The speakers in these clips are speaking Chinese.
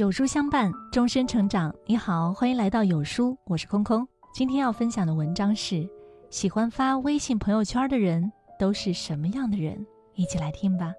有书相伴，终身成长。你好，欢迎来到有书，我是空空。今天要分享的文章是：喜欢发微信朋友圈的人都是什么样的人？一起来听吧。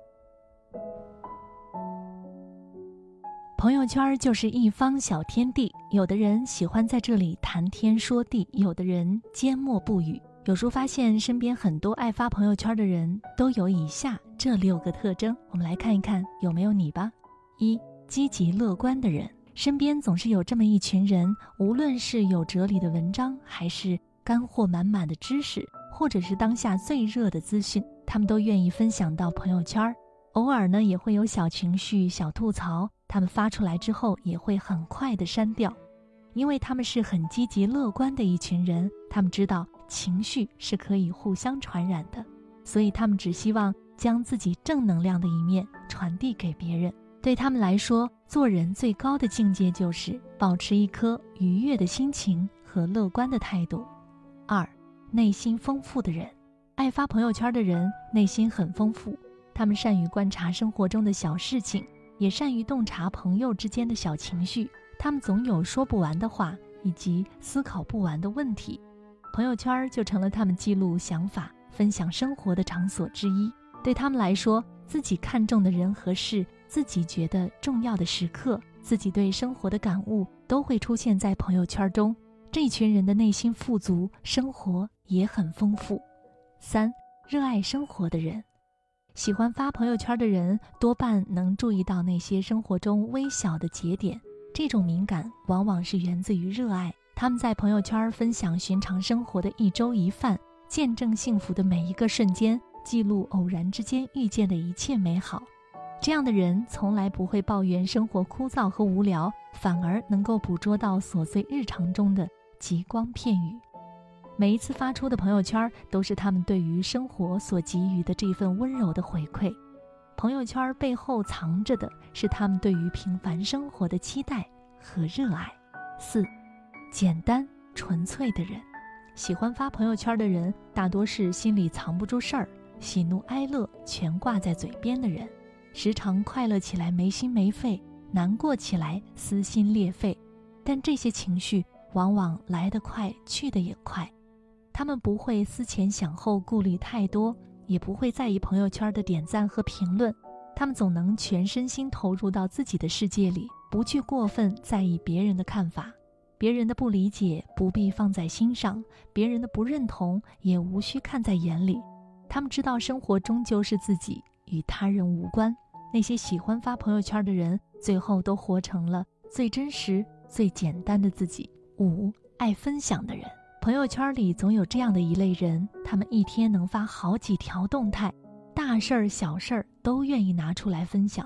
朋友圈就是一方小天地，有的人喜欢在这里谈天说地，有的人缄默不语。有书发现，身边很多爱发朋友圈的人都有以下这六个特征，我们来看一看有没有你吧。一积极乐观的人，身边总是有这么一群人，无论是有哲理的文章，还是干货满满的知识，或者是当下最热的资讯，他们都愿意分享到朋友圈。偶尔呢，也会有小情绪、小吐槽，他们发出来之后也会很快的删掉，因为他们是很积极乐观的一群人。他们知道情绪是可以互相传染的，所以他们只希望将自己正能量的一面传递给别人。对他们来说，做人最高的境界就是保持一颗愉悦的心情和乐观的态度。二，内心丰富的人，爱发朋友圈的人内心很丰富，他们善于观察生活中的小事情，也善于洞察朋友之间的小情绪。他们总有说不完的话，以及思考不完的问题，朋友圈就成了他们记录想法、分享生活的场所之一。对他们来说，自己看重的人和事。自己觉得重要的时刻，自己对生活的感悟，都会出现在朋友圈中。这群人的内心富足，生活也很丰富。三，热爱生活的人，喜欢发朋友圈的人，多半能注意到那些生活中微小的节点。这种敏感，往往是源自于热爱。他们在朋友圈分享寻常生活的一粥一饭，见证幸福的每一个瞬间，记录偶然之间遇见的一切美好。这样的人从来不会抱怨生活枯燥和无聊，反而能够捕捉到琐碎日常中的极光片语。每一次发出的朋友圈，都是他们对于生活所给予的这份温柔的回馈。朋友圈背后藏着的是他们对于平凡生活的期待和热爱。四，简单纯粹的人，喜欢发朋友圈的人，大多是心里藏不住事儿，喜怒哀乐全挂在嘴边的人。时常快乐起来没心没肺，难过起来撕心裂肺，但这些情绪往往来得快，去得也快。他们不会思前想后，顾虑太多，也不会在意朋友圈的点赞和评论。他们总能全身心投入到自己的世界里，不去过分在意别人的看法。别人的不理解不必放在心上，别人的不认同也无需看在眼里。他们知道生活终究是自己。与他人无关。那些喜欢发朋友圈的人，最后都活成了最真实、最简单的自己。五爱分享的人，朋友圈里总有这样的一类人，他们一天能发好几条动态，大事儿、小事儿都愿意拿出来分享。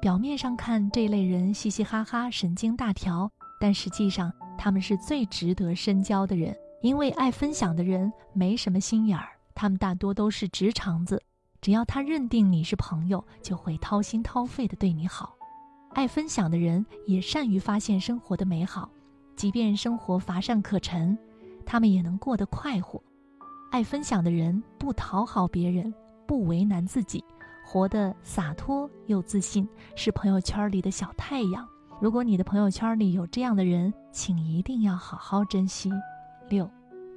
表面上看，这类人嘻嘻哈哈、神经大条，但实际上他们是最值得深交的人。因为爱分享的人没什么心眼儿，他们大多都是直肠子。只要他认定你是朋友，就会掏心掏肺的对你好。爱分享的人也善于发现生活的美好，即便生活乏善可陈，他们也能过得快活。爱分享的人不讨好别人，不为难自己，活得洒脱又自信，是朋友圈里的小太阳。如果你的朋友圈里有这样的人，请一定要好好珍惜。六，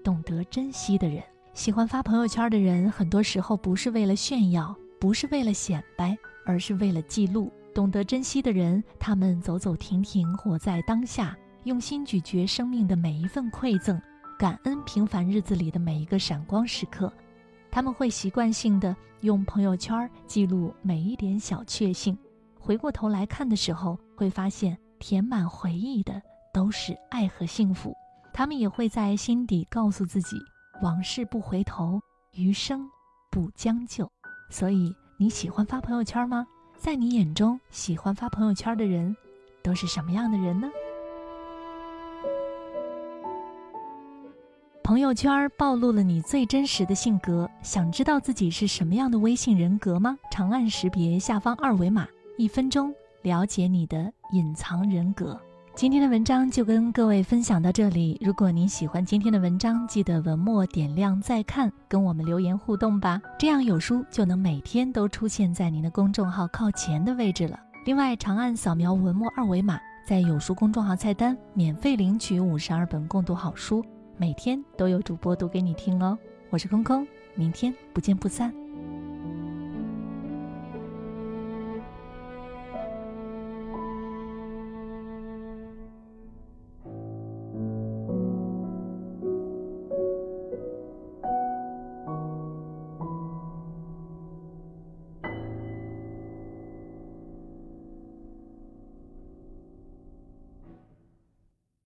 懂得珍惜的人。喜欢发朋友圈的人，很多时候不是为了炫耀，不是为了显摆，而是为了记录。懂得珍惜的人，他们走走停停，活在当下，用心咀嚼生命的每一份馈赠，感恩平凡日子里的每一个闪光时刻。他们会习惯性的用朋友圈记录每一点小确幸，回过头来看的时候，会发现填满回忆的都是爱和幸福。他们也会在心底告诉自己。往事不回头，余生不将就。所以你喜欢发朋友圈吗？在你眼中，喜欢发朋友圈的人都是什么样的人呢？朋友圈暴露了你最真实的性格。想知道自己是什么样的微信人格吗？长按识别下方二维码，一分钟了解你的隐藏人格。今天的文章就跟各位分享到这里。如果您喜欢今天的文章，记得文末点亮再看，跟我们留言互动吧。这样有书就能每天都出现在您的公众号靠前的位置了。另外，长按扫描文末二维码，在有书公众号菜单免费领取五十二本共读好书，每天都有主播读给你听哦。我是空空，明天不见不散。